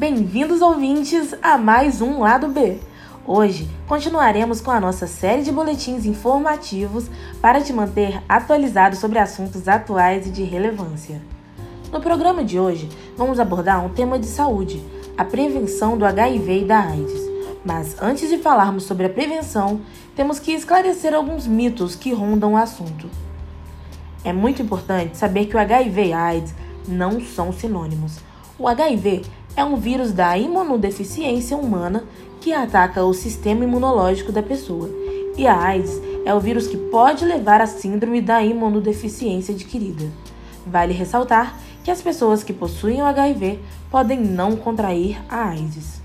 Bem-vindos, ouvintes, a mais um Lado B. Hoje continuaremos com a nossa série de boletins informativos para te manter atualizado sobre assuntos atuais e de relevância. No programa de hoje, vamos abordar um tema de saúde, a prevenção do HIV e da AIDS. Mas antes de falarmos sobre a prevenção, temos que esclarecer alguns mitos que rondam o assunto. É muito importante saber que o HIV e a AIDS não são sinônimos. O HIV é um vírus da imunodeficiência humana que ataca o sistema imunológico da pessoa, e a AIDS é o vírus que pode levar à síndrome da imunodeficiência adquirida. Vale ressaltar que as pessoas que possuem o HIV podem não contrair a AIDS.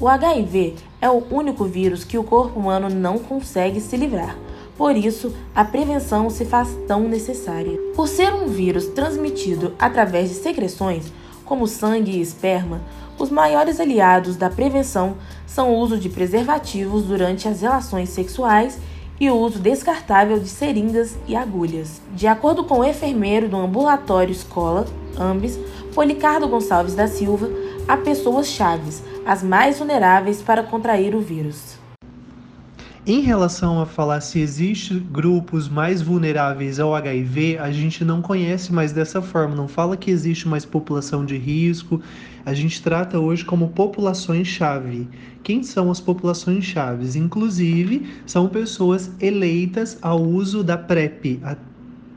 O HIV é o único vírus que o corpo humano não consegue se livrar. Por isso, a prevenção se faz tão necessária. Por ser um vírus transmitido através de secreções, como sangue e esperma, os maiores aliados da prevenção são o uso de preservativos durante as relações sexuais e o uso descartável de seringas e agulhas. De acordo com o enfermeiro do ambulatório escola, AMBS, Policardo Gonçalves da Silva, há pessoas chaves, as mais vulneráveis para contrair o vírus. Em relação a falar se existe grupos mais vulneráveis ao HIV, a gente não conhece mais dessa forma, não fala que existe mais população de risco. A gente trata hoje como populações-chave. Quem são as populações chaves? Inclusive, são pessoas eleitas ao uso da PrEP, a,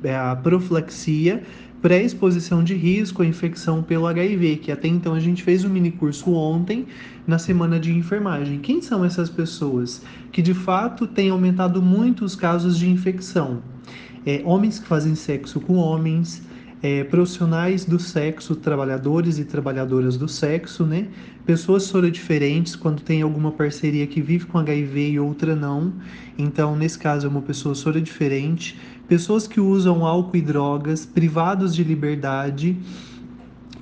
é, a profilaxia pré-exposição de risco à infecção pelo HIV, que até então a gente fez um mini curso ontem na semana de enfermagem. Quem são essas pessoas que de fato têm aumentado muito os casos de infecção? É, homens que fazem sexo com homens, é, profissionais do sexo, trabalhadores e trabalhadoras do sexo, né? Pessoas sorodiferentes, quando tem alguma parceria que vive com HIV e outra não. Então, nesse caso, é uma pessoa sorodiferente. Pessoas que usam álcool e drogas, privados de liberdade.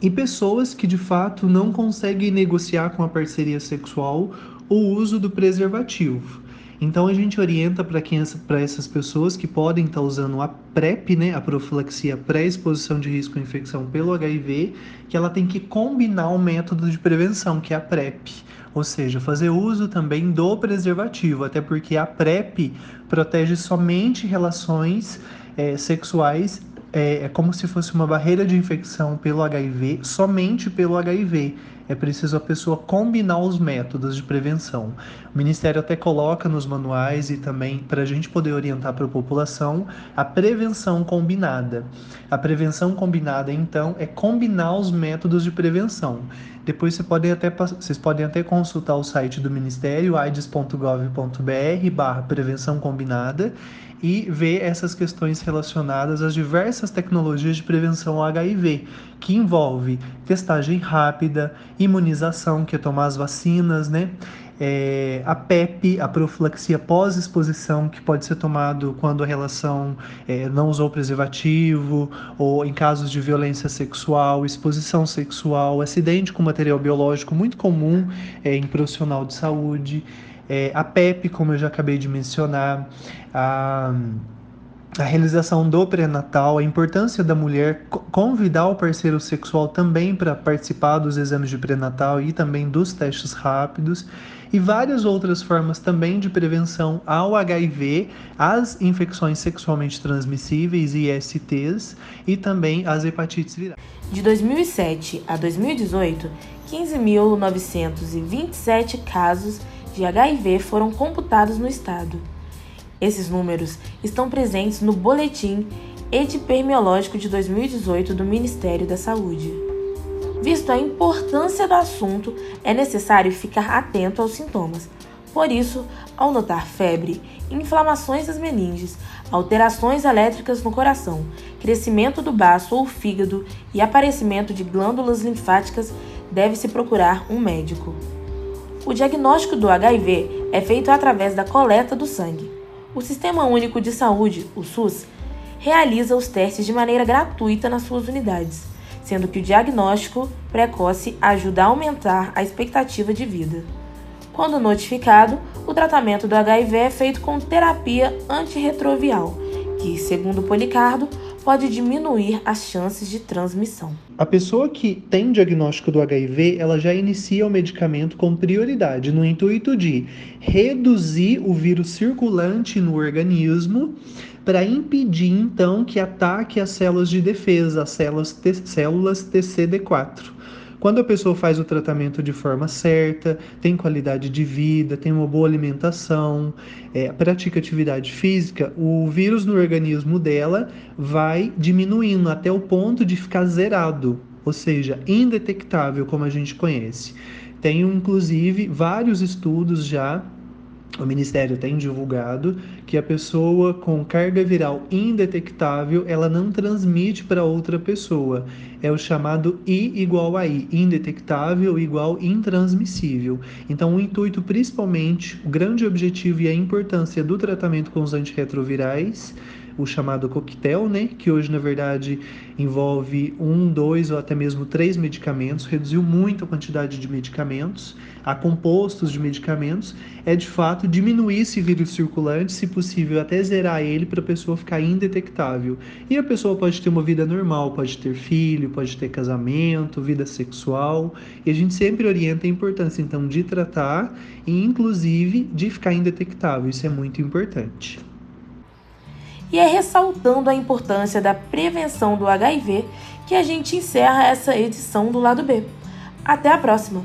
E pessoas que de fato não conseguem negociar com a parceria sexual o uso do preservativo. Então a gente orienta para essas pessoas que podem estar tá usando a PrEP, né, a profilaxia pré-exposição de risco à infecção pelo HIV, que ela tem que combinar o método de prevenção, que é a PrEP. Ou seja, fazer uso também do preservativo, até porque a PrEP protege somente relações é, sexuais é, é, como se fosse uma barreira de infecção pelo HIV, somente pelo HIV. É preciso a pessoa combinar os métodos de prevenção. O Ministério até coloca nos manuais e também para a gente poder orientar para a população a prevenção combinada. A prevenção combinada, então, é combinar os métodos de prevenção. Depois você pode até, vocês podem até consultar o site do Ministério, aids.gov.br barra prevenção combinada e ver essas questões relacionadas às diversas tecnologias de prevenção ao HIV, que envolve testagem rápida, imunização, que é tomar as vacinas, né? É, a PEP, a profilaxia pós-exposição, que pode ser tomado quando a relação é, não usou preservativo, ou em casos de violência sexual, exposição sexual, acidente com material biológico, muito comum é, em profissional de saúde. É, a PEP, como eu já acabei de mencionar, a, a realização do pré-natal, a importância da mulher convidar o parceiro sexual também para participar dos exames de pré-natal e também dos testes rápidos e várias outras formas também de prevenção ao HIV, às infecções sexualmente transmissíveis e ISTs e também às hepatites virais. De 2007 a 2018, 15.927 casos de HIV foram computados no estado. Esses números estão presentes no Boletim Epidemiológico de 2018 do Ministério da Saúde. Visto a importância do assunto, é necessário ficar atento aos sintomas. Por isso, ao notar febre, inflamações das meninges, alterações elétricas no coração, crescimento do baço ou fígado e aparecimento de glândulas linfáticas, deve-se procurar um médico. O diagnóstico do HIV é feito através da coleta do sangue. O Sistema Único de Saúde, o SUS, realiza os testes de maneira gratuita nas suas unidades, sendo que o diagnóstico precoce ajuda a aumentar a expectativa de vida. Quando notificado, o tratamento do HIV é feito com terapia antirretroviral, que, segundo Policardo, pode diminuir as chances de transmissão. A pessoa que tem diagnóstico do HIV, ela já inicia o medicamento com prioridade, no intuito de reduzir o vírus circulante no organismo para impedir então que ataque as células de defesa, as células, células TCD4. Quando a pessoa faz o tratamento de forma certa, tem qualidade de vida, tem uma boa alimentação, é, pratica atividade física, o vírus no organismo dela vai diminuindo até o ponto de ficar zerado, ou seja, indetectável, como a gente conhece. Tem inclusive vários estudos já o Ministério tem divulgado que a pessoa com carga viral indetectável ela não transmite para outra pessoa. É o chamado I igual a I, indetectável igual intransmissível. Então, o intuito, principalmente, o grande objetivo e a importância do tratamento com os antirretrovirais o chamado coquetel, né, que hoje na verdade envolve um, dois ou até mesmo três medicamentos, reduziu muito a quantidade de medicamentos, a compostos de medicamentos, é de fato diminuir esse vírus circulante, se possível até zerar ele para a pessoa ficar indetectável. E a pessoa pode ter uma vida normal, pode ter filho, pode ter casamento, vida sexual, e a gente sempre orienta a importância então de tratar e inclusive de ficar indetectável, isso é muito importante e é ressaltando a importância da prevenção do HIV que a gente encerra essa edição do lado B. Até a próxima!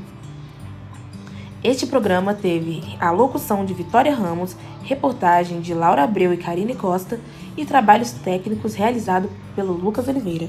Este programa teve a locução de Vitória Ramos, reportagem de Laura Abreu e Karine Costa e trabalhos técnicos realizados pelo Lucas Oliveira.